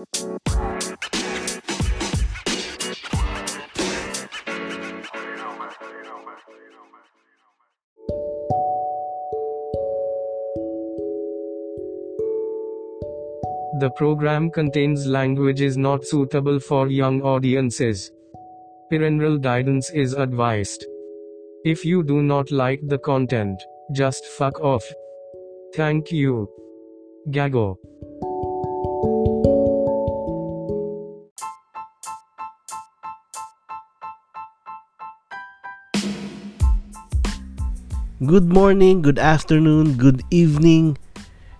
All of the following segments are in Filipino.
The program contains languages not suitable for young audiences. Parental guidance is advised. If you do not like the content, just fuck off. Thank you. Gago. Good morning, good afternoon, good evening,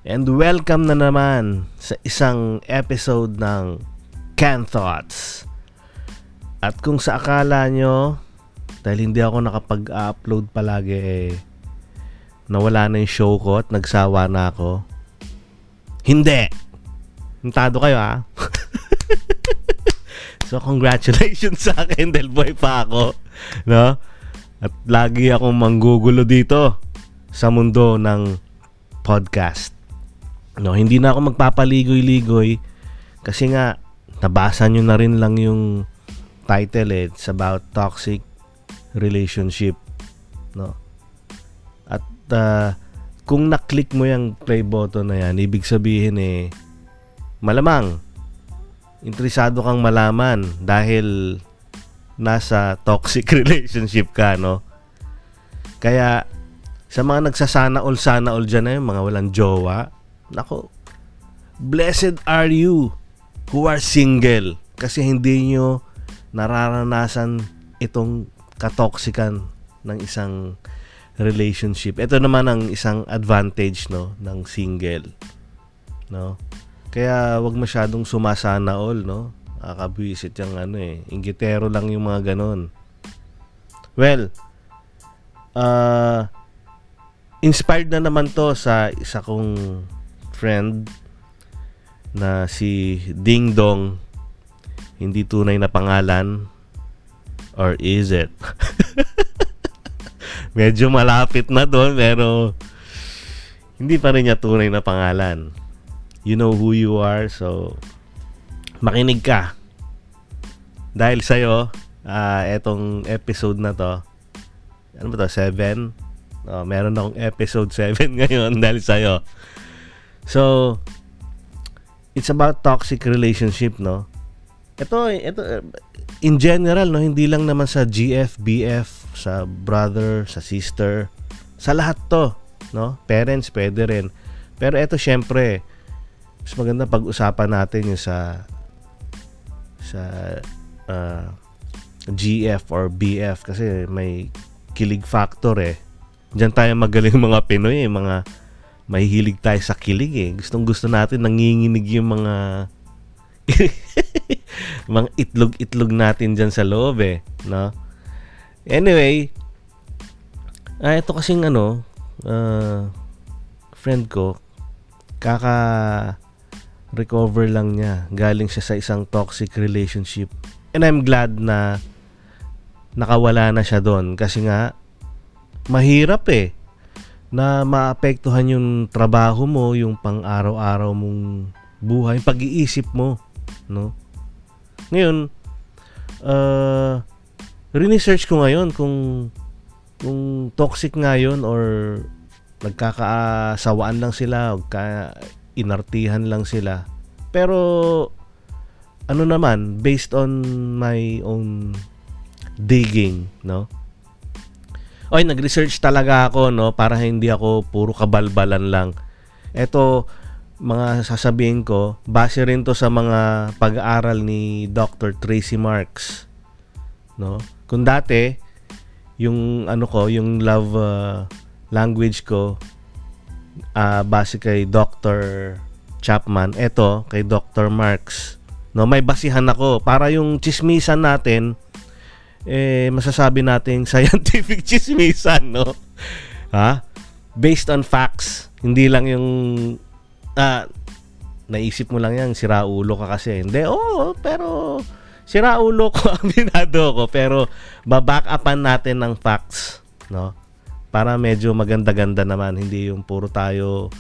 and welcome na naman sa isang episode ng Can Thoughts. At kung sa akala nyo, dahil hindi ako nakapag-upload palagi eh, nawala na yung show ko at nagsawa na ako. Hindi! Hintado kayo ha? so congratulations sa akin dahil boy pa ako. No? At lagi akong manggugulo dito sa mundo ng podcast. No, hindi na ako magpapaligoy-ligoy kasi nga nabasa nyo na rin lang yung title eh. It's about toxic relationship. No? At uh, kung na-click mo yung play button na yan, ibig sabihin eh malamang interesado kang malaman dahil nasa toxic relationship ka, no? Kaya, sa mga nagsasana all sana all dyan na yung mga walang jowa, nako, blessed are you who are single kasi hindi nyo nararanasan itong katoksikan ng isang relationship. Ito naman ang isang advantage no ng single. No? Kaya wag masyadong sumasana all, no? Nakakabwisit yung ano eh. Ingitero lang yung mga ganon. Well, uh, inspired na naman to sa isa kong friend na si Ding Dong. Hindi tunay na pangalan. Or is it? Medyo malapit na doon pero hindi pa rin niya tunay na pangalan. You know who you are so makinig ka. Dahil sa'yo, uh, etong episode na to, ano ba to, 7? Oh, meron akong episode 7 ngayon dahil sa'yo. So, it's about toxic relationship, no? Ito, ito, in general, no, hindi lang naman sa GF, BF, sa brother, sa sister, sa lahat to, no? Parents, pwede rin. Pero ito, syempre, mas maganda pag-usapan natin yung sa sa uh, GF or BF kasi may kilig factor eh. Diyan tayo magaling mga Pinoy eh, mga mahihilig tayo sa kilig eh. Gustong gusto natin nanginginig yung mga mga itlog-itlog natin diyan sa loob eh, no? Anyway, ah, ito kasing ano, uh, friend ko, kaka recover lang niya. Galing siya sa isang toxic relationship. And I'm glad na nakawala na siya doon kasi nga mahirap eh na maapektuhan yung trabaho mo, yung pang-araw-araw mong buhay, pag-iisip mo, no? Ngayon, uh, research ko ngayon kung kung toxic nga yun or nagkakaasawaan lang sila o ka, inartihan lang sila. Pero ano naman, based on my own digging, no? Oy, nag-research talaga ako, no, para hindi ako puro kabalbalan lang. Ito, mga sasabihin ko, base rin to sa mga pag-aaral ni Dr. Tracy Marks. No? Kung dati, yung ano ko, yung love uh, language ko, uh, base kay Dr. Chapman, eto kay Dr. Marks. No, may basihan ako para yung chismisan natin eh masasabi nating scientific chismisan, no? Ha? Based on facts, hindi lang yung ah, naisip mo lang yan, siraulo ka kasi. Hindi, oo, oh, pero siraulo ko, aminado ko, pero baback upan natin ng facts, no? Para medyo maganda-ganda naman hindi yung puro tayo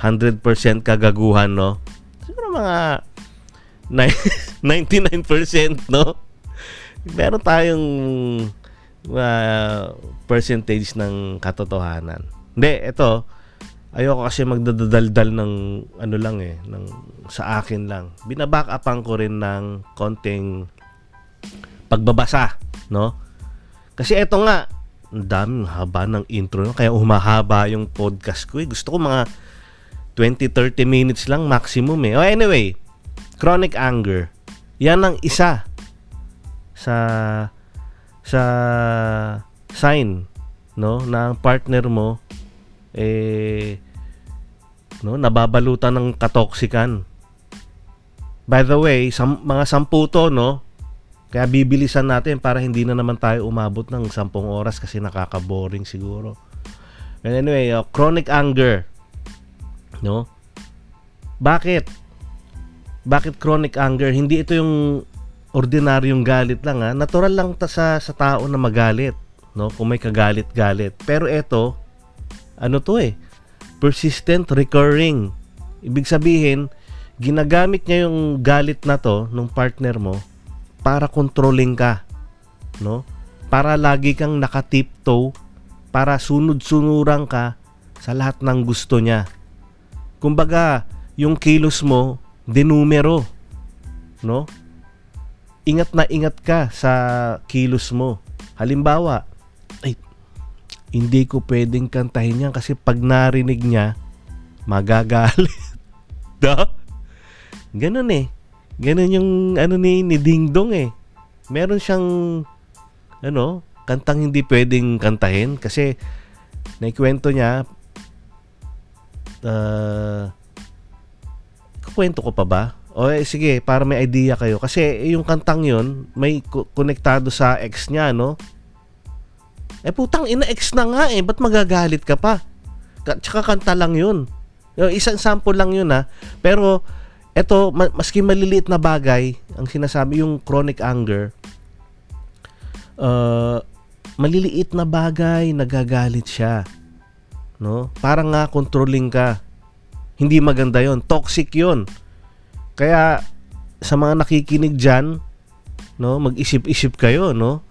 100% kagaguhan no siguro mga 99%, no? Meron tayong uh, percentage ng katotohanan. Hindi, ito, ayoko kasi magdadaldal ng ano lang eh, ng, sa akin lang. Binaback upan ko rin ng konting pagbabasa, no? Kasi ito nga, daming haba ng intro, kaya humahaba yung podcast ko. Eh. Gusto ko mga 20-30 minutes lang maximum eh. Oh, anyway, chronic anger. Yan ang isa sa sa sign no na ang partner mo eh no nababalutan ng katoksikan. By the way, sam, mga sampu to no kaya bibilisan natin para hindi na naman tayo umabot ng 10 oras kasi nakaka-boring siguro. And anyway, uh, chronic anger. No? Bakit? Bakit chronic anger? Hindi ito yung ordinaryong galit lang ha. Natural lang ta sa sa tao na magalit, no? Kung may kagalit-galit. Pero ito, ano to eh? Persistent recurring. Ibig sabihin, ginagamit niya yung galit na to nung partner mo para controlling ka, no? Para lagi kang nakatiptoe, para sunod-sunuran ka sa lahat ng gusto niya. Kumbaga, yung kilos mo, dinumero, no? Ingat na ingat ka sa kilos mo. Halimbawa, ay, hindi ko pwedeng kantahin yan kasi pag narinig niya, magagalit. da? Ganun eh. Ganun yung ano ni, ni Ding Dong eh. Meron siyang ano, kantang hindi pwedeng kantahin kasi naikwento niya uh, kwento ko pa ba? O eh, sige, para may idea kayo. Kasi yung kantang yon may konektado sa ex niya, no? Eh putang ina ex na nga eh, ba't magagalit ka pa? Tsaka kanta lang yun. Yung isang sample lang yun ha. Pero eto maski maliliit na bagay ang sinasabi yung chronic anger uh, maliliit na bagay nagagalit siya no? Parang nga controlling ka. Hindi maganda yon toxic yon kaya sa mga nakikinig diyan no? Mag-isip-isip kayo no?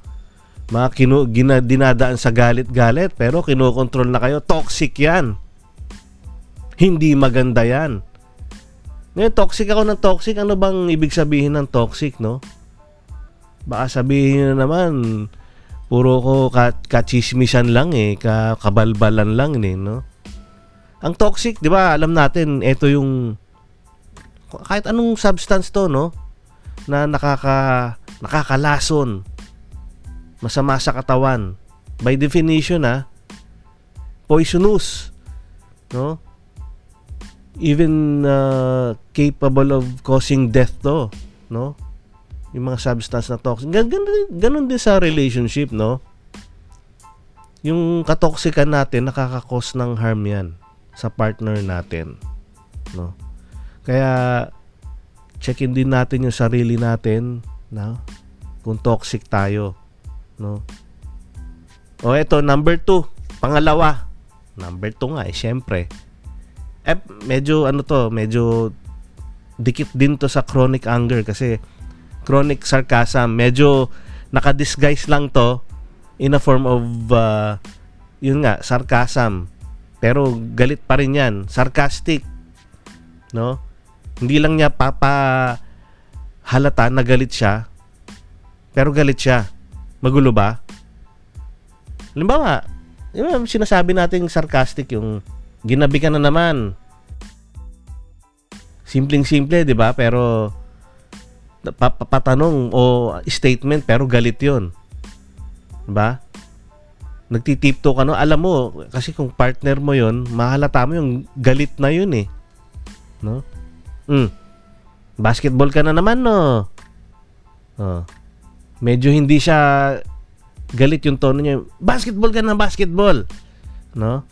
Mga kinu, gina, dinadaan sa galit-galit pero kinokontrol na kayo. Toxic yan. Hindi maganda yan ngayon, toxic ako ng toxic. Ano bang ibig sabihin ng toxic, no? Baka sabihin na naman, puro ko ka kachismisan lang eh, ka kabalbalan lang eh, no? Ang toxic, di ba, alam natin, ito yung, kahit anong substance to, no? Na nakaka, nakakalason, masama sa katawan. By definition, ah, poisonous, no? Even uh, capable of causing death to, no? Yung mga substance na toxic. Gan ganun, ganun din sa relationship, no? Yung katoksikan natin, nakaka-cause ng harm yan sa partner natin, no? Kaya, checkin din natin yung sarili natin, no? Kung toxic tayo, no? O eto, number two, pangalawa. Number two nga, eh, syempre, eh, medyo ano to, medyo dikit din to sa chronic anger kasi chronic sarcasm, medyo naka-disguise lang to in a form of uh, yun nga, sarcasm. Pero galit pa rin yan. Sarcastic. No? Hindi lang niya papa halata na galit siya. Pero galit siya. Magulo ba? Halimbawa, yung sinasabi natin sarcastic yung Ginabi ka na naman. Simpleng-simple, 'di ba? Pero papatanong o statement pero galit 'yon. 'Di ba? Nagtitipto ka no, alam mo kasi kung partner mo 'yon, mahalata mo yung galit na 'yun eh. No? Mm. Basketball ka na naman no. Oh. Medyo hindi siya galit yung tono niya. Basketball ka na basketball. No?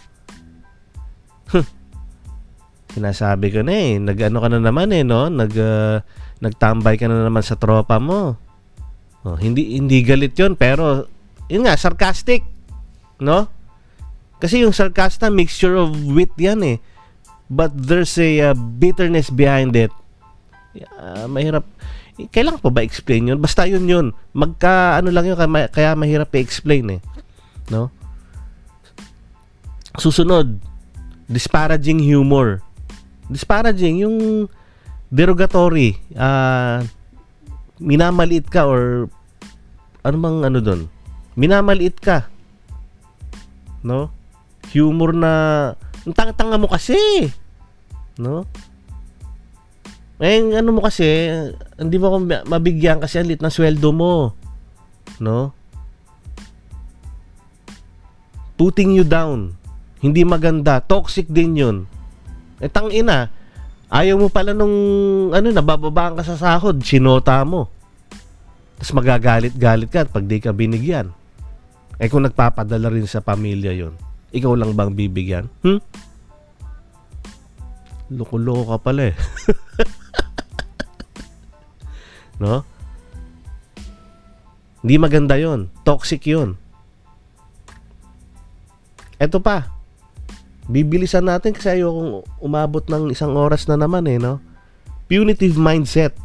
Sinasabi ko na eh, nag-ano ka na naman eh, no? Nag, uh, nagtambay ka na naman sa tropa mo. Oh, hindi hindi galit 'yon pero yun nga sarcastic, no? Kasi yung sarcasm mixture of wit 'yan eh. But there's a uh, bitterness behind it. Uh, mahirap Eh, Kailangan pa ba explain yun? Basta yun yun. Magka, ano lang yun, kaya mahirap i-explain eh. No? Susunod, disparaging humor. Disparaging, yung derogatory, ah, minamaliit ka or ano bang ano doon? Minamaliit ka. No? Humor na ang tanga-tanga mo kasi. No? Eh, ano mo kasi, hindi mo ako ma- mabigyan kasi ang lit ng sweldo mo. No? Putting you down. Hindi maganda. Toxic din yun. Eh, tangina. Ayaw mo pala nung, ano, nabababaan ka sa sahod. Sinota mo. Tapos magagalit-galit ka pag di ka binigyan. Eh kung nagpapadala rin sa pamilya yon ikaw lang bang bibigyan? Hmm? Loko-loko ka pala eh. no? Hindi maganda yon Toxic yon Eto pa. Bibilisan natin kasi ayokong umabot ng isang oras na naman eh, no? Punitive mindset.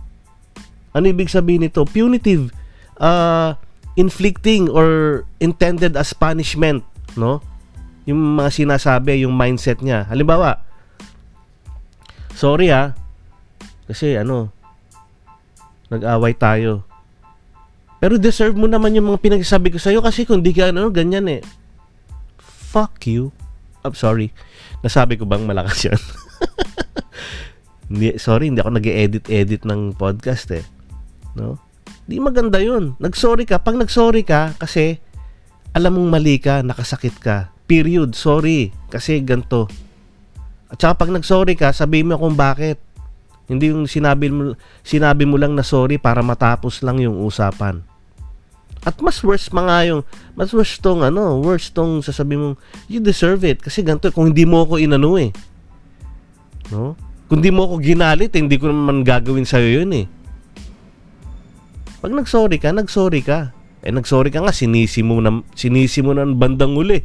Ano ibig sabihin nito? Punitive. Uh, inflicting or intended as punishment, no? Yung mga sinasabi, yung mindset niya. Halimbawa, sorry ah, kasi ano, nag-away tayo. Pero deserve mo naman yung mga pinagsasabi ko sa'yo kasi kung di ka ano, ganyan eh. Fuck you. I'm sorry. Nasabi ko bang malakas yan? sorry, hindi ako nag edit edit ng podcast eh. No? Di maganda yun. Nag-sorry ka. Pag nag-sorry ka, kasi alam mong mali ka, nakasakit ka. Period. Sorry. Kasi ganto. At saka pag nag-sorry ka, sabihin mo kung bakit. Hindi yung sinabi mo, sinabi mo lang na sorry para matapos lang yung usapan. At mas worse pa nga yung, mas worse tong ano, worse tong sasabihin mo, you deserve it. Kasi ganito, kung hindi mo ako inano eh. No? Kung hindi mo ako ginalit, eh, hindi ko naman gagawin sa'yo yun eh. Pag nagsorry ka, nagsorry ka. Eh nagsorry ka nga, sinisi mo na, sinisi mo na ng bandang uli.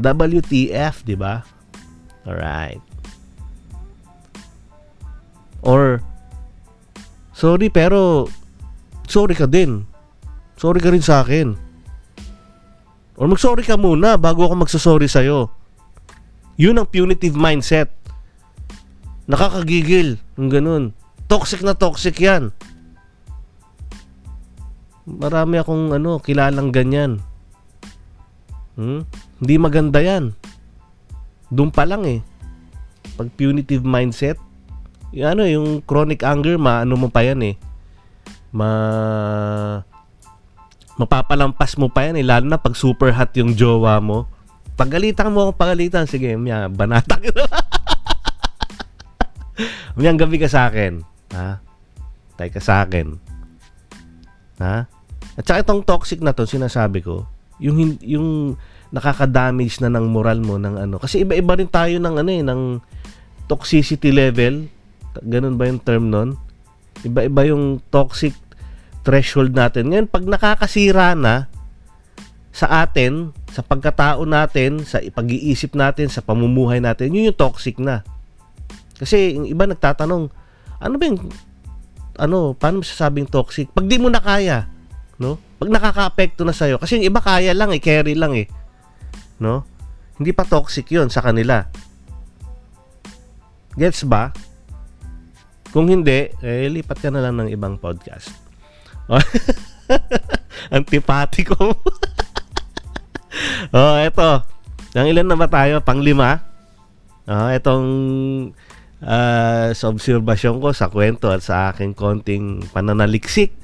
WTF, di ba? Alright. Or, sorry pero, sorry ka din. Sorry ka rin sa akin. Or mag-sorry ka muna bago ako magsasorry sa'yo. Yun ang punitive mindset. Nakakagigil. Yung ganun. Toxic na toxic yan. Marami akong ano, kilalang ganyan. Hmm? Hindi maganda yan. Doon pa lang eh. Pag punitive mindset, yung ano, yung chronic anger, maano mo pa yan eh. Ma mapapalampas mo pa yan eh, lalo na pag super hot yung jowa mo. Pagalitan mo ako pagalitan, sige, miya, banata kita. Miyang gabi ka sa akin. Ha? Tay ka sa akin. Ha? At saka itong toxic na to, sinasabi ko, yung, yung nakaka-damage na ng moral mo ng ano. Kasi iba-iba rin tayo ng ano eh, ng toxicity level. Ganun ba yung term nun? Iba-iba yung toxic threshold natin. Ngayon, pag nakakasira na sa atin, sa pagkatao natin, sa pag-iisip natin, sa pamumuhay natin, yun yung toxic na. Kasi yung iba nagtatanong, ano ba yung, ano, paano masasabing toxic? Pag di mo na kaya, no? Pag nakaka-apekto na sa'yo, kasi yung iba kaya lang eh, carry lang eh. No? Hindi pa toxic yun sa kanila. Gets ba? Kung hindi, eh, lipat ka na lang ng ibang podcast. Antipatiko mo. oh, eto. Ang ilan na ba tayo? Panglima? Oh, etong uh, sa obserbasyon ko sa kwento at sa aking konting pananaliksik.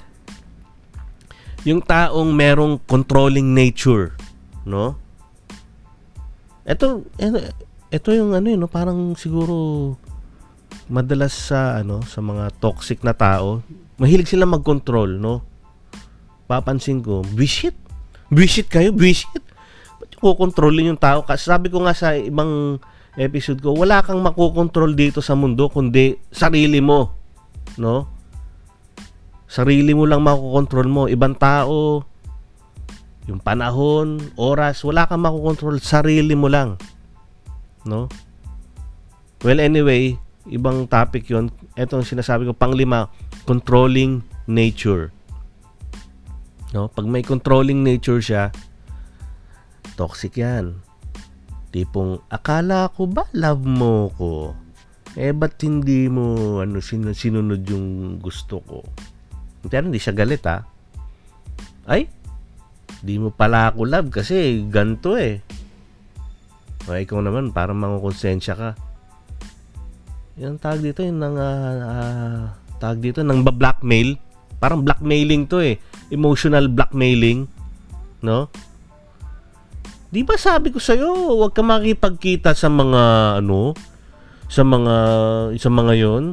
Yung taong merong controlling nature, no? Ito, ito yung ano yun, no? parang siguro madalas sa ano sa mga toxic na tao, mahilig sila mag-control, no? Papansin ko, bullshit. Bullshit kayo, bullshit. Ba't kukontrolin yung tao? Kasi sabi ko nga sa ibang episode ko, wala kang makokontrol dito sa mundo kundi sarili mo. No? Sarili mo lang makokontrol mo. Ibang tao, yung panahon, oras, wala kang makokontrol. Sarili mo lang. No? Well, anyway, ibang topic yon Ito ang sinasabi ko. Panglima, controlling nature. No? Pag may controlling nature siya, toxic yan. Tipong, akala ko ba love mo ko? Eh, ba't hindi mo ano, sin- sinunod yung gusto ko? Pero hindi siya galit ha. Ay, di mo pala ako love kasi ganto eh. O, ikaw naman, parang mangukonsensya ka. Yung tag dito, yung nang, ah, ah, tag dito, nang blackmail. Parang blackmailing to eh. Emotional blackmailing. No? Di ba sabi ko sa'yo, huwag ka makipagkita sa mga, ano, sa mga, sa mga yon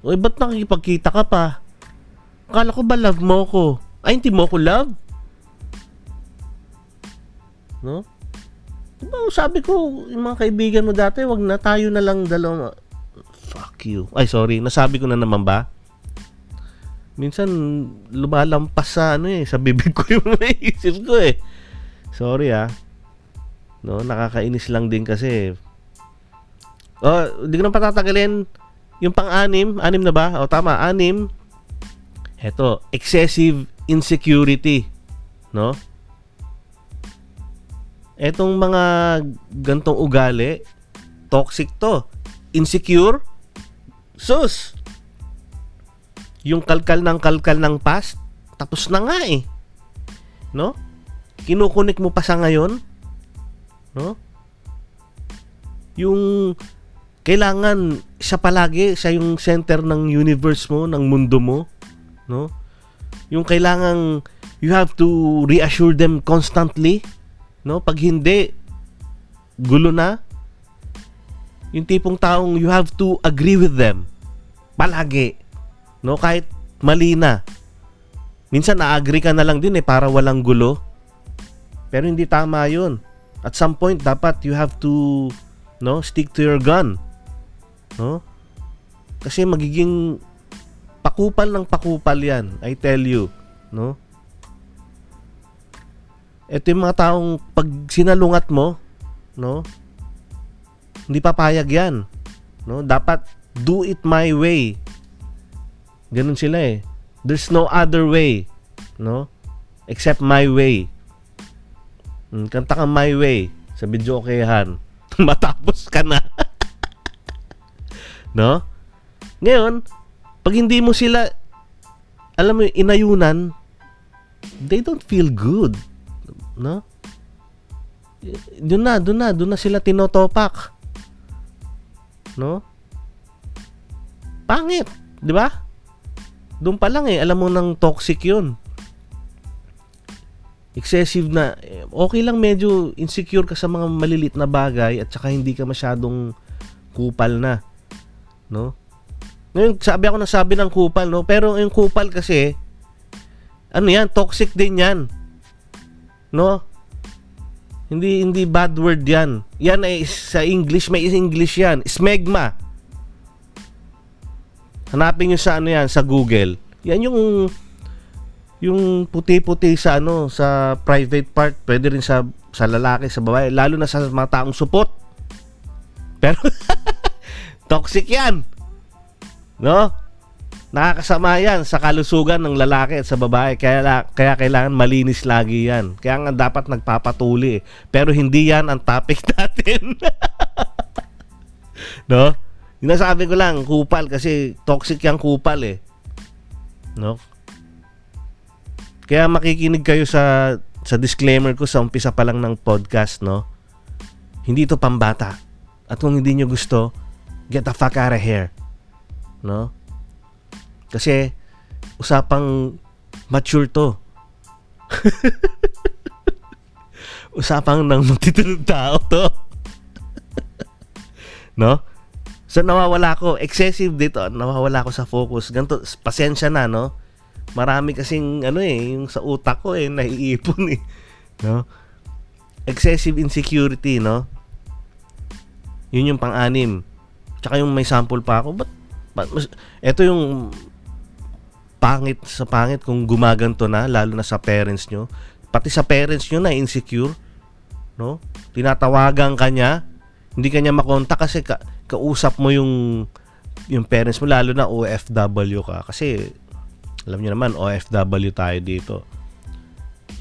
eh, ba't nakikipagkita ka pa? Akala ko ba love mo ko? Ay, hindi mo ko love? No? Diba, sabi ko, yung mga kaibigan mo dati, wag na tayo na lang dalawa. Fuck you. Ay, sorry. Nasabi ko na naman ba? Minsan, lumalampas sa, ano eh, sa bibig ko yung naisip ko eh. Sorry ah. No, nakakainis lang din kasi. Oh, hindi ko na patatagalin. Yung pang-anim, anim na ba? O tama, anim. Heto, excessive insecurity. No? Etong mga gantong ugali, toxic to. Insecure, sus. Yung kalkal ng kalkal ng past, tapos na nga eh. No? Kinukunik mo pa sa ngayon. No? Yung kailangan siya palagi, siya yung center ng universe mo, ng mundo mo. No? Yung kailangan you have to reassure them constantly No? Pag hindi, gulo na. Yung tipong taong you have to agree with them. Palagi. No? Kahit mali na. Minsan na-agree ka na lang din eh para walang gulo. Pero hindi tama yun. At some point, dapat you have to no, stick to your gun. No? Kasi magiging pakupal ng pakupal yan. I tell you. No? ito yung mga taong pag sinalungat mo, no? Hindi papayag 'yan. No? Dapat do it my way. Ganun sila eh. There's no other way, no? Except my way. Hmm, kanta ka my way sa video okayan. Matapos ka na. no? Ngayon, pag hindi mo sila alam mo inayunan, they don't feel good no? Doon na, doon na, doon na sila tinotopak. No? Pangit, 'di ba? Doon pa lang eh, alam mo nang toxic 'yun. Excessive na, eh, okay lang medyo insecure ka sa mga malilit na bagay at saka hindi ka masyadong kupal na. No? Ngayon, sabi ako na sabi ng kupal, no? Pero yung kupal kasi, ano yan, toxic din yan. No? Hindi hindi bad word 'yan. Yan ay sa English, may English 'yan. Smegma. Hanapin niyo sa ano 'yan sa Google. Yan yung yung puti-puti sa ano sa private part, pwede rin sa sa lalaki, sa babae, lalo na sa mga taong supot. Pero toxic 'yan. No? Nakakasama yan sa kalusugan ng lalaki at sa babae. Kaya, kaya kailangan malinis lagi yan. Kaya nga dapat nagpapatuli. Pero hindi yan ang topic natin. no? Yung nasabi ko lang, kupal kasi toxic yung kupal eh. No? Kaya makikinig kayo sa sa disclaimer ko sa umpisa pa lang ng podcast, no? Hindi ito pambata. At kung hindi nyo gusto, get the fuck out of here. No? Kasi usapang mature to. usapang ng matitulog tao to. no? So nawawala ako, excessive dito, nawawala ako sa focus. Ganto, pasensya na, no? Marami kasing ano eh, yung sa utak ko eh naiipon eh, no? Excessive insecurity, no? Yun yung pang-anim. Tsaka yung may sample pa ako, but, but ito yung pangit sa pangit kung gumaganto na lalo na sa parents nyo pati sa parents nyo na insecure no tinatawagan ka niya hindi kanya makontak kasi ka, kausap mo yung yung parents mo lalo na OFW ka kasi alam niyo naman OFW tayo dito.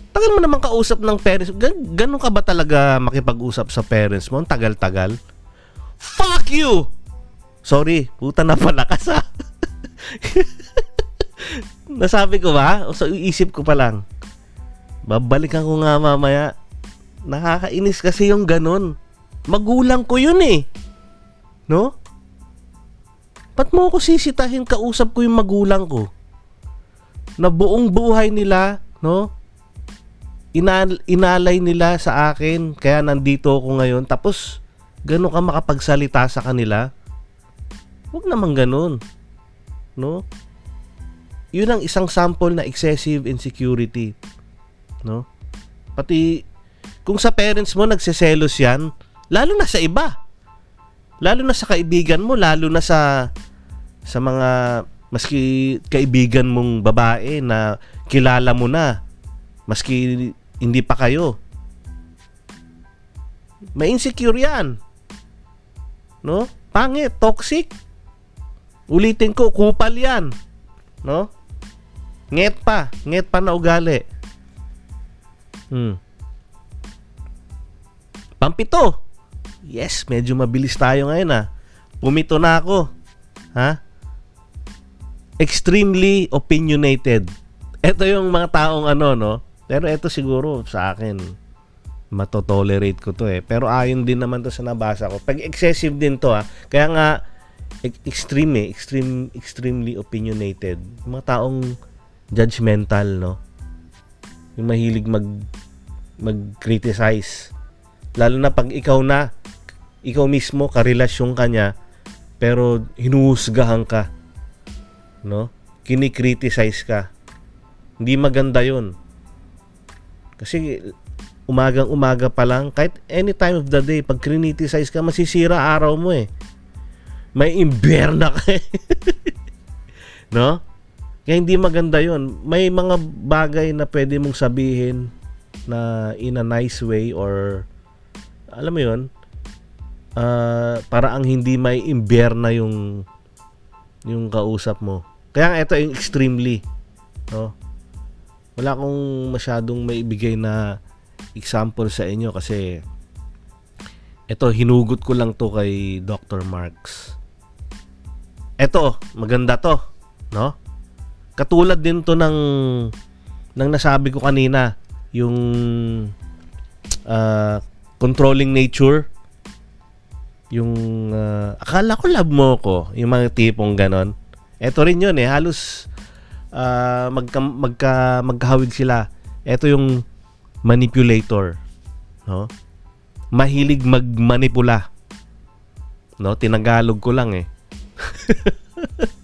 Tagal mo naman kausap ng parents. Gan- ganun ka ba talaga makipag-usap sa parents mo? Ang tagal-tagal. Fuck you! Sorry, puta na pala ka sa. Nasabi ko ba? O sa isip ko pa lang. Babalikan ko nga mamaya. Nakakainis kasi yung ganun. Magulang ko yun eh. No? Ba't mo ako sisitahin kausap ko yung magulang ko? Na buong buhay nila, no? Inal- inalay nila sa akin, kaya nandito ako ngayon. Tapos, gano'n ka makapagsalita sa kanila? Huwag naman ganun. No? Yun ang isang sample na excessive insecurity. No? Pati, kung sa parents mo nagseselos yan, lalo na sa iba. Lalo na sa kaibigan mo, lalo na sa sa mga maski kaibigan mong babae na kilala mo na maski hindi pa kayo. May insecure yan. No? Pangit, toxic. Ulitin ko, kupal yan. No? Nget pa, nget pa na ugali. Hmm. Pampito. Yes, medyo mabilis tayo ngayon ah. Pumito na ako. Ha? Extremely opinionated. Ito yung mga taong ano, no? Pero ito siguro sa akin, matotolerate ko to eh. Pero ayon din naman to sa nabasa ko. Pag excessive din to ah. Kaya nga, extreme eh. Extreme, extremely opinionated. Mga taong judgmental, no? Yung mahilig mag mag-criticize. Lalo na pag ikaw na, ikaw mismo, karelasyon ka niya, pero hinuhusgahan ka. No? Kinikriticize ka. Hindi maganda yon Kasi umagang umaga pa lang, kahit any time of the day, pag criticize ka, masisira araw mo eh. May imberna ka eh. no? Kaya hindi maganda yon May mga bagay na pwede mong sabihin na in a nice way or alam mo yon uh, para ang hindi may imberna yung yung kausap mo. Kaya ito yung extremely no. Wala akong masyadong maibigay na example sa inyo kasi ito hinugot ko lang to kay Dr. Marks. Ito, maganda to, no? Katulad din to ng ng nasabi ko kanina yung uh, controlling nature. Yung uh, akala ko love mo ko yung mga tipong ganon. Eto rin yun eh halos uh, magka, magka magkahawig sila. Eto yung manipulator no? Mahilig magmanipula no? Tinagalog ko lang eh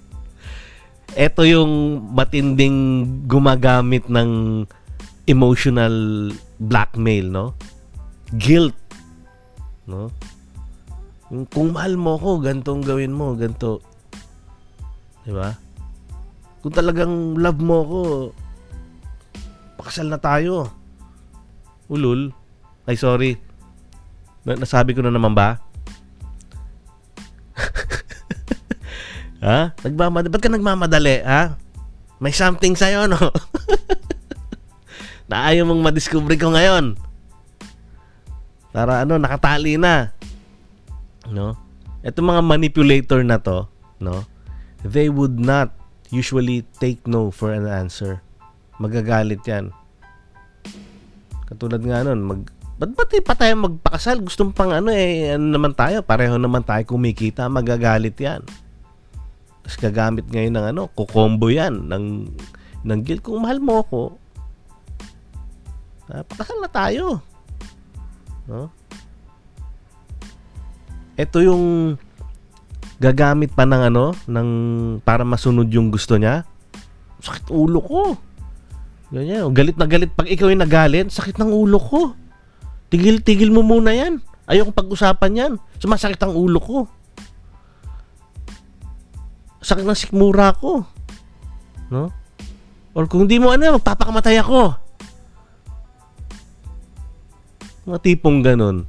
eto yung matinding gumagamit ng emotional blackmail, no? Guilt, no? Kung mahal mo ko, gantong gawin mo, ganto. 'Di ba? Kung talagang love mo ko, pakasal na tayo. Ulul. Ay, sorry. Na- nasabi ko na naman ba? Ha? Nagmamadali. Ba't ka nagmamadali, ha? May something sa'yo, no? na ayaw mong madiscover ko ngayon. Para ano, nakatali na. No? Itong mga manipulator na to, no? They would not usually take no for an answer. Magagalit yan. Katulad nga nun, mag, ba't ba't pa tayo magpakasal? Gusto pang ano eh, ano naman tayo, pareho naman tayo kumikita, magagalit yan. Tapos gagamit ngayon ng ano, kukombo yan, ng, ng guilt. Kung mahal mo ako, pakasal na tayo. No? Ito yung gagamit pa ng ano, ng para masunod yung gusto niya. Sakit ulo ko. Ganyan, galit na galit. Pag ikaw yung nagalit, sakit ng ulo ko. Tigil, tigil mo muna yan. Ayokong pag-usapan yan. Sumasakit ang ulo ko. Sakit ng sikmura ko. No? Or kung hindi mo ano, magpapakamatay ako. Mga tipong ganun.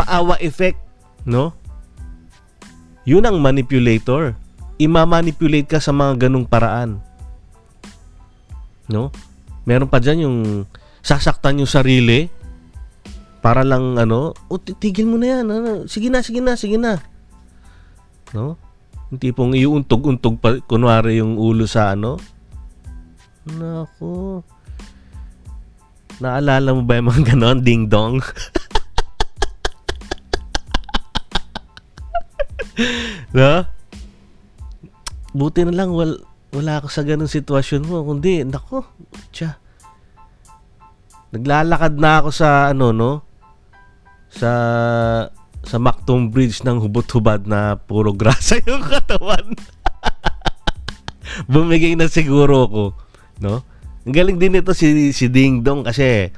Paawa effect, no? Yun ang manipulator. Ima-manipulate ka sa mga ganung paraan. No? Meron pa dyan yung sasaktan yung sarili para lang ano, o tigil mo na yan. Ano? Sige na, sige na, sige na. No? Yung tipong iuuntog-untog pa, kunwari yung ulo sa ano. Nako. Naalala mo ba yung mga ganon? Ding dong. no? Buti na lang wal, wala ako sa ganung sitwasyon mo. Kundi, nako, tsa. Naglalakad na ako sa ano, no? Sa sa Mactung Bridge ng hubot-hubad na puro grasa yung katawan. Bumigay na siguro ako, no? Ang galing din ito si, si Ding Dong kasi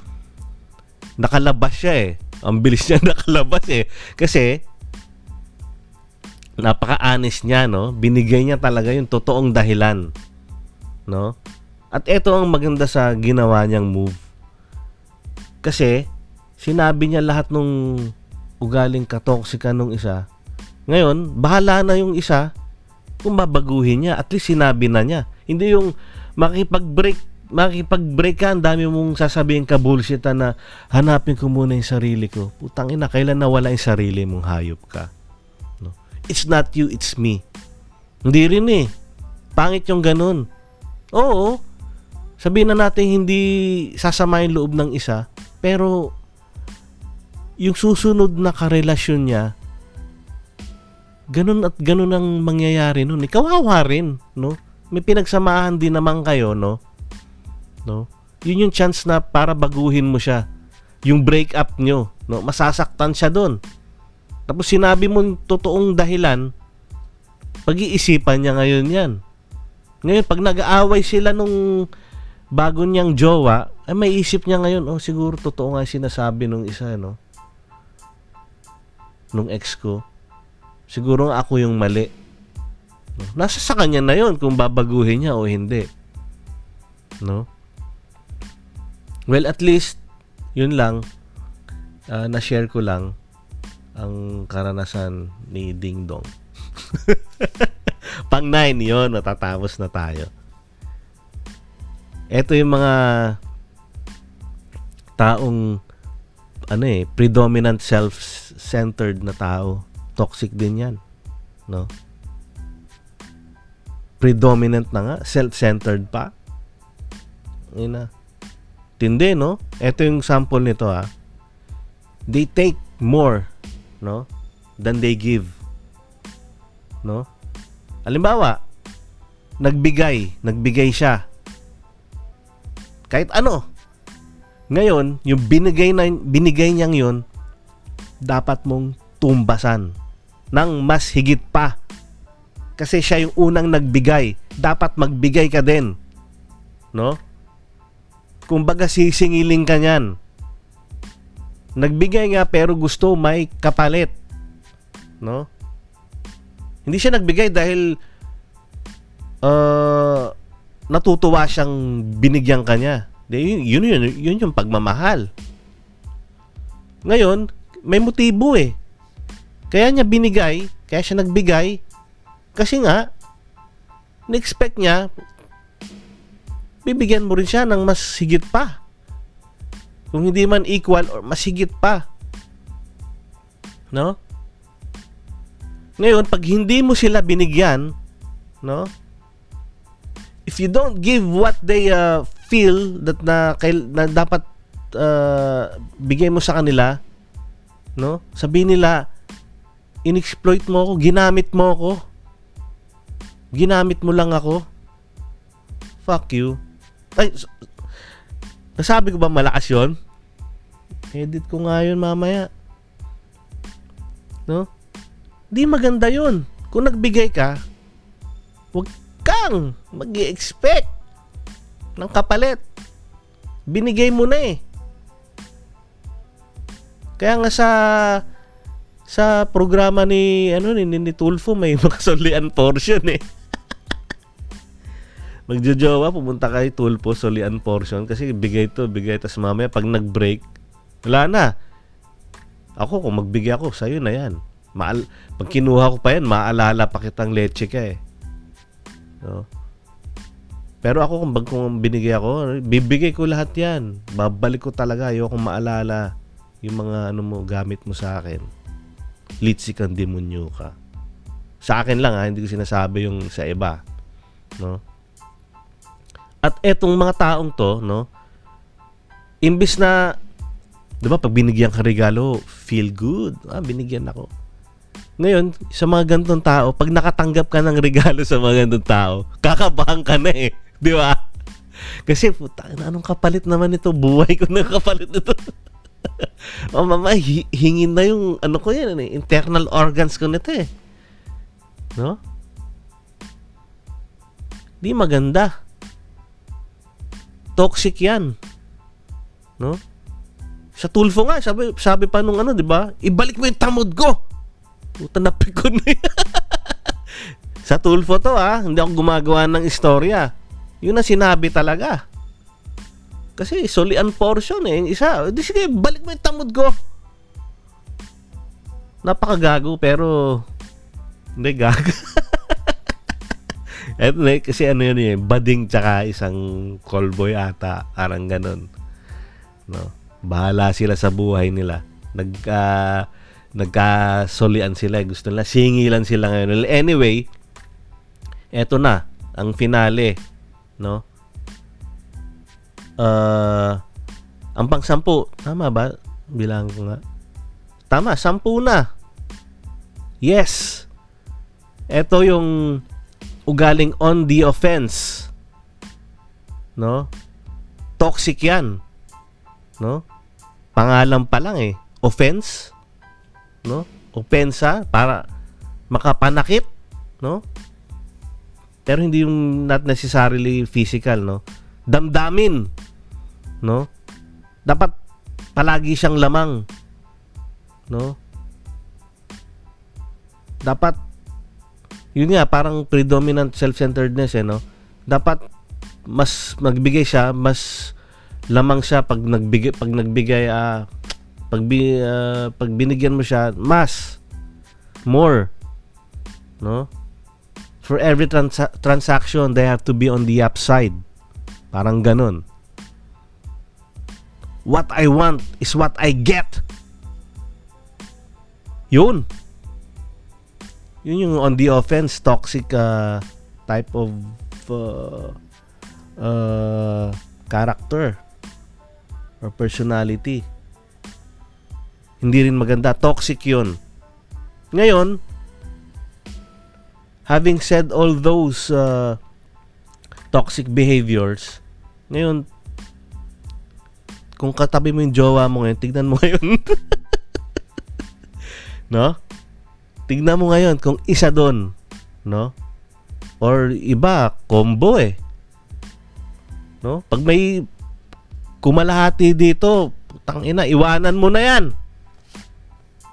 nakalabas siya eh. Ang bilis niya nakalabas eh. Kasi napaka-honest niya, no? Binigay niya talaga yung totoong dahilan, no? At ito ang maganda sa ginawa niyang move. Kasi sinabi niya lahat nung ugaling katoksika nung isa. Ngayon, bahala na yung isa kung babaguhin niya. At least sinabi na niya. Hindi yung makipag-break makipag-break ka, ang dami mong sasabihin ka bullshit na hanapin ko muna yung sarili ko. Putang ina, kailan nawala yung sarili mong hayop ka? No? It's not you, it's me. Hindi rin eh. Pangit yung ganun. Oo, sabihin na natin hindi sasama yung loob ng isa, pero yung susunod na karelasyon niya, ganun at ganun ang mangyayari nun. Ikawawa rin, no? May pinagsamahan din naman kayo, no? No? Yun yung chance na para baguhin mo siya. Yung break up nyo, no? Masasaktan siya doon. Tapos sinabi mo totoong dahilan, pag-iisipan niya ngayon yan. Ngayon, pag nag-aaway sila nung bago niyang jowa, ay may isip niya ngayon, oh siguro totoo nga sinasabi nung isa, no? Nung ex ko. Siguro ako yung mali. Nasa sa kanya na yon kung babaguhin niya o hindi. No? Well, at least, yun lang, uh, na-share ko lang ang karanasan ni Ding Dong. Pang 9 yon natatapos na tayo. Ito yung mga taong ano eh, predominant self-centered na tao. Toxic din yan. No? Predominant na nga, self-centered pa. Yun na. Tindi, no? Ito yung sample nito, ha. They take more, no? Than they give. No? Halimbawa, nagbigay, nagbigay siya. Kahit ano. Ngayon, yung binigay na binigay niyang 'yon, dapat mong tumbasan ng mas higit pa. Kasi siya yung unang nagbigay. Dapat magbigay ka din. No? Kumbaga sisingiling ka niyan. Nagbigay nga pero gusto may kapalit. No? Hindi siya nagbigay dahil uh, natutuwa siyang binigyan ka niya. Yun, yun, yun, yun yung pagmamahal. Ngayon, may motibo eh. Kaya niya binigay, kaya siya nagbigay, kasi nga, na-expect niya, bibigyan mo rin siya ng mas higit pa. Kung hindi man equal or mas higit pa. No? Ngayon, pag hindi mo sila binigyan, no? If you don't give what they uh, feel that na, na dapat uh, bigay mo sa kanila, no? Sabihin nila, inexploit mo ako, ginamit mo ako. Ginamit mo lang ako. Fuck you. Ay, nasabi ko ba malakas yon? Edit ko nga yun mamaya. No? Di maganda yon. Kung nagbigay ka, huwag kang mag expect ng kapalit. Binigay mo na eh. Kaya nga sa sa programa ni ano ni, ni Tulfo may makasulian portion eh magjojowa, pumunta kay Tulpo, solian portion, kasi bigay to, bigay, tas mamaya pag nag-break, wala na. Ako, kung magbigay ako, sa'yo na yan. Maal pag kinuha ko pa yan, maalala pa kitang leche ka eh. No? Pero ako kung, kung binigay ako, bibigay ko lahat yan. Babalik ko talaga. Ayoko maalala yung mga ano mo, gamit mo sa akin. Litsi kang demonyo ka. Sa akin lang ha, hindi ko sinasabi yung sa iba. No? At etong mga taong to, no, imbis na, di ba, pag binigyan ka regalo, feel good. Ah, binigyan ako. Ngayon, sa mga ganitong tao, pag nakatanggap ka ng regalo sa mga ganitong tao, kakabahan ka na eh. Di ba? Kasi, puta, anong kapalit naman ito? Buhay ko na kapalit nito. oh, mama, hi- hingin na yung, ano ko yan, eh, internal organs ko nito eh. No? Di maganda. Toxic yan. No? Sa Tulfo nga, sabi, sabi pa nung ano, di ba? Ibalik mo yung tamod ko. Puta, na yan. Sa Tulfo to ah, hindi ako gumagawa ng istorya. Yun na sinabi talaga. Kasi solian portion eh. Yung isa, di sige, balik mo yung tamod ko. Napakagago pero hindi gago. Eto na, kasi ano yun eh, bading tsaka isang callboy ata, parang ganun. No? Bahala sila sa buhay nila. Nag, uh, nagkasolian sila. Gusto nila, singilan sila ngayon. Anyway, eto na, ang finale. No? Uh, ang pang sampu, tama ba? Bilang ko nga. Tama, sampu na. Yes. Ito yung ugaling on the offense. No? Toxic yan. No? Pangalan pa lang eh. Offense. No? Opensa para makapanakit, no? Pero hindi yung not necessarily physical, no? Damdamin, no? Dapat palagi siyang lamang, no? Dapat yun nga, parang predominant self-centeredness, eh, no? Dapat mas magbigay siya, mas lamang siya pag nagbigay pag nagbigay uh, pag bi, uh, pag binigyan mo siya mas more no for every trans- transaction they have to be on the upside parang ganun. What I want is what I get. Yun. Yun yung on the offense toxic uh, type of uh, uh, character or personality. Hindi rin maganda. Toxic yun. Ngayon having said all those uh, toxic behaviors ngayon kung katabi mo yung jowa mo ngayon tignan mo ngayon no Tignan mo ngayon kung isa doon, no? Or iba, combo eh. No? Pag may kumalahati dito, putang ina, iwanan mo na 'yan.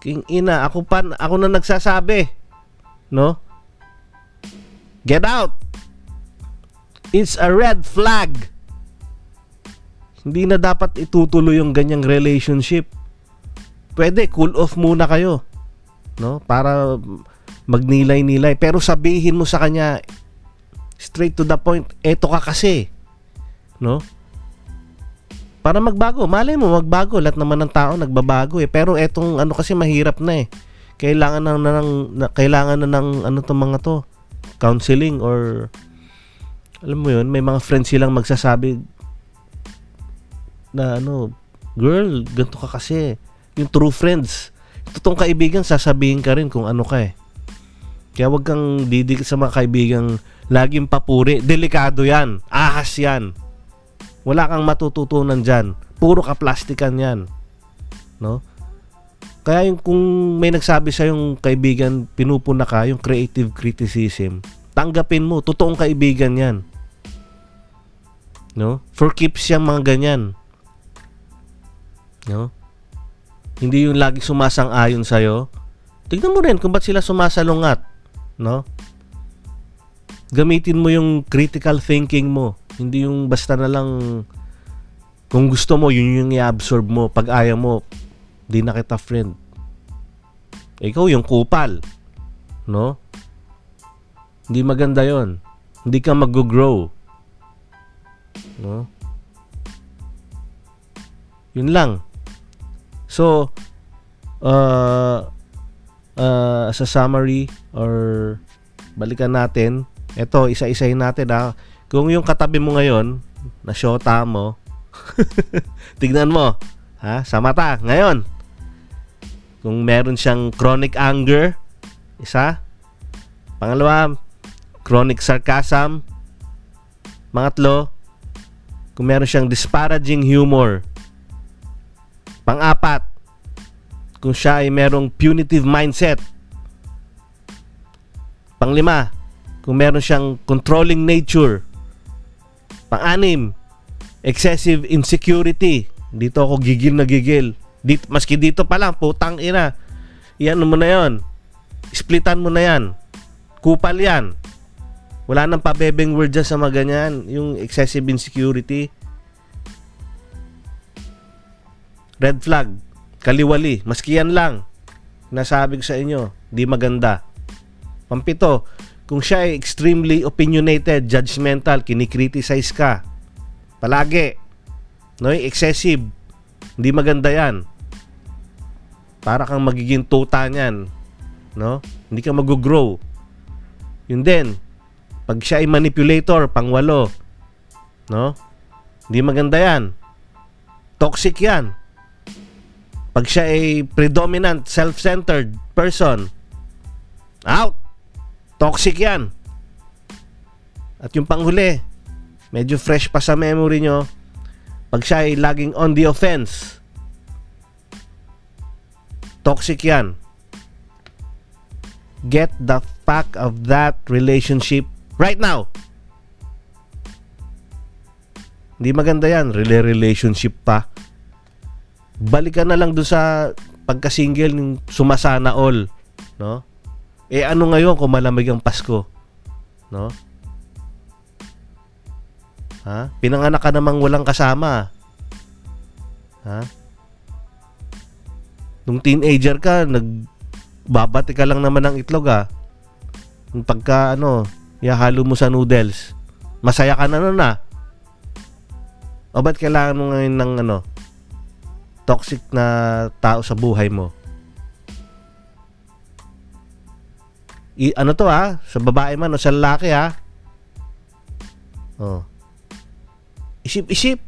King ina, ako pa ako na nagsasabi. No? Get out. It's a red flag. Hindi na dapat itutuloy yung ganyang relationship. Pwede, cool off muna kayo no? Para magnilay-nilay. Pero sabihin mo sa kanya straight to the point, eto ka kasi. No? Para magbago. Malay mo, magbago. Lahat naman ng tao nagbabago eh. Pero etong ano kasi mahirap na eh. Kailangan na, na, na kailangan na ng ano to mga to. Counseling or alam mo yun, may mga friends silang magsasabi na ano, girl, ganito ka kasi. Yung true friends totoong kaibigan, sasabihin ka rin kung ano ka eh. Kaya wag kang didikit sa mga kaibigang laging papuri. Delikado yan. Ahas yan. Wala kang matututunan dyan. Puro ka plastikan yan. No? Kaya yung kung may nagsabi sa yung kaibigan, pinupuna ka, yung creative criticism, tanggapin mo, totoong kaibigan yan. No? For keeps yung mga ganyan. No? Hindi yung lagi sumasang-ayon sa'yo. Tignan mo rin kung ba't sila sumasalungat. No? Gamitin mo yung critical thinking mo. Hindi yung basta na lang kung gusto mo, yun yung i-absorb mo. Pag ayaw mo, di na kita friend. Ikaw yung kupal. No? Hindi maganda yon. Hindi ka mag-grow. No? Yun lang. So, uh, uh, sa summary or balikan natin, ito, isa-isahin natin ha. Kung yung katabi mo ngayon, na shota mo, tignan mo, ha, sa mata, ngayon, kung meron siyang chronic anger, isa, pangalawa, chronic sarcasm, pangatlo, kung meron siyang disparaging humor, pang-apat, kung siya ay merong punitive mindset, panglima, kung meron siyang controlling nature, pang-anim, excessive insecurity, dito ako gigil na gigil, dito, maski dito pa lang, putang ina, yan mo na yon splitan mo na yan, kupal yan, wala nang pabebeng word dyan sa mga ganyan. Yung excessive insecurity. Red flag. Kaliwali. Maski yan lang. Nasabi ko sa inyo. Di maganda. Pampito, kung siya ay extremely opinionated, judgmental, kinikriticize ka, palagi, no, excessive, hindi maganda yan. Para kang magiging tuta niyan, no? Hindi ka mag-grow. Yun din, pag siya ay manipulator, pangwalo, no? Hindi maganda yan. Toxic yan. Pag siya ay predominant, self-centered person, out. Toxic yan. At yung panghuli, medyo fresh pa sa memory nyo, pag siya ay laging on the offense, toxic yan. Get the fuck of that relationship Right now. Hindi maganda yan. Relationship pa. Balikan na lang dun sa pagka-single ng sumasana all. No? Eh ano ngayon kung malamig ang Pasko? No? Ha? Pinanganak ka namang walang kasama. Ha? Nung teenager ka, nagbabati ka lang naman ng itlog ah. Pagka ano, ihahalo mo sa noodles. Masaya ka na nun ah. O ba't kailangan mo ngayon ng ano, toxic na tao sa buhay mo? I, ano to ah, sa babae man o sa lalaki ah. Oh. Isip-isip.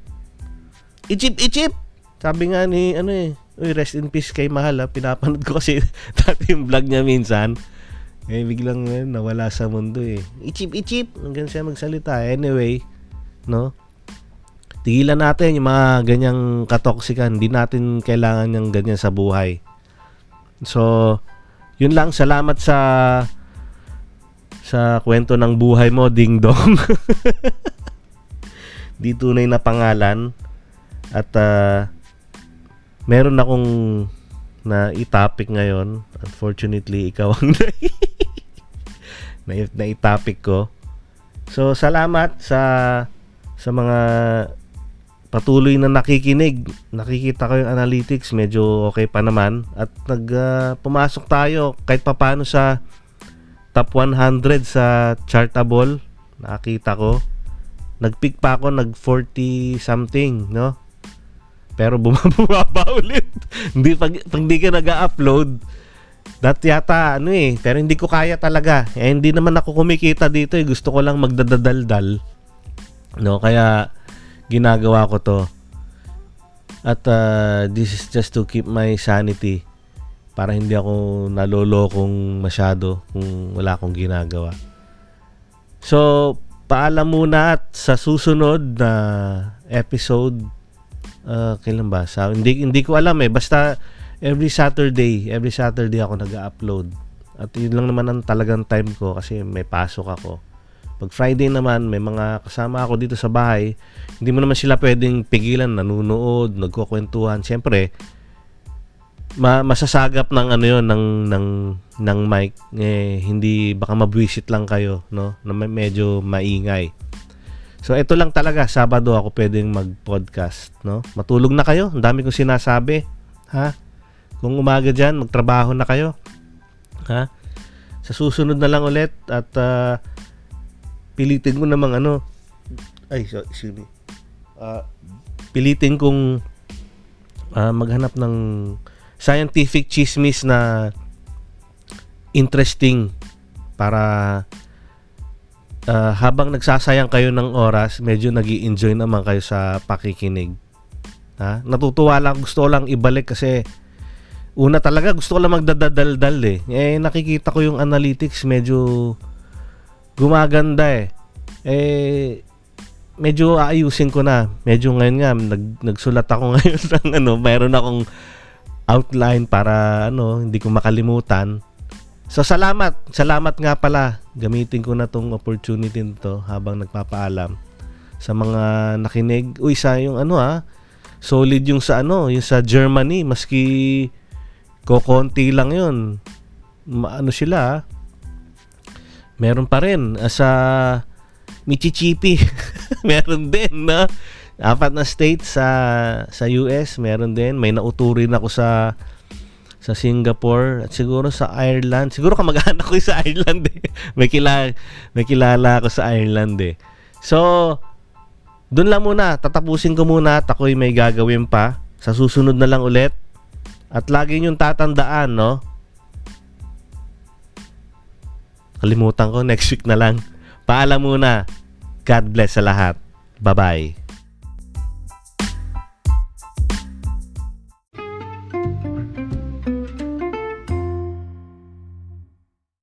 Ichip-ichip. Sabi nga ni ano eh, Uy, rest in peace kay Mahal ah. Pinapanood ko kasi dati yung vlog niya minsan. Eh, biglang eh, nawala sa mundo eh. Ichip-ichip. Hanggang siya magsalita. Anyway, no? Tigilan natin yung mga ganyang katoksikan. Hindi natin kailangan yung ganyan sa buhay. So, yun lang. Salamat sa sa kwento ng buhay mo, Ding Dong. Di tunay na pangalan. At uh, meron akong na i-topic ngayon. Unfortunately, ikaw ang na, na i-topic ko. So, salamat sa sa mga patuloy na nakikinig. Nakikita ko yung analytics, medyo okay pa naman. At nag uh, pumasok tayo kahit papano sa top 100 sa Chartable. Nakita ko. Nag-pick pa ako, nag 40 something, no? Pero bumababa ulit. hindi pag, pag di ka nag-upload, that yata ano eh, pero hindi ko kaya talaga. Eh, hindi naman ako kumikita dito eh. Gusto ko lang magdadaldal. No, kaya ginagawa ko to. At uh, this is just to keep my sanity para hindi ako nalolokong masyado kung wala akong ginagawa. So, paalam muna at sa susunod na episode uh, kailan ba? Sa, hindi, hindi ko alam eh. Basta every Saturday, every Saturday ako nag-upload. At yun lang naman ang talagang time ko kasi may pasok ako. Pag Friday naman, may mga kasama ako dito sa bahay. Hindi mo naman sila pwedeng pigilan, nanunood, nagkukwentuhan. Siyempre, ma masasagap ng ano yon ng ng ng mic eh hindi baka mabwisit lang kayo no na medyo maingay So ito lang talaga Sabado ako pwedeng mag-podcast, no? Matulog na kayo. Ang dami kong sinasabi, ha? Kung umaga diyan, magtrabaho na kayo. Ha? Sa susunod na lang ulit at uh, pilitin ko namang ano ay so, excuse me. Uh, pilitin kong uh, maghanap ng scientific chismis na interesting para uh, habang nagsasayang kayo ng oras, medyo nag enjoy naman kayo sa pakikinig. Ha? Natutuwa lang, gusto lang ibalik kasi una talaga gusto ko lang magdadaldal eh. Eh nakikita ko yung analytics medyo gumaganda eh. Eh medyo aayusin ko na. Medyo ngayon nga nag, nagsulat ako ngayon ng ano, mayroon akong outline para ano, hindi ko makalimutan. So salamat, salamat nga pala. Gamitin ko na tong opportunity nito habang nagpapaalam sa mga nakinig. Uy, sa yung ano ah, solid yung sa ano, yung sa Germany, maski kokonti lang yun. Ano sila ah. Meron pa rin uh, sa Michichipi. meron din, no? Apat na states sa sa US, meron din. May nauturin ako sa sa Singapore at siguro sa Ireland. Siguro kamag-anak ko sa Ireland eh. may kilala may kilala ako sa Ireland eh. So, doon lang muna. Tatapusin ko muna at ako'y may gagawin pa. Sa susunod na lang ulit. At lagi niyong tatandaan, no? Kalimutan ko, next week na lang. Paalam muna. God bless sa lahat. Bye-bye.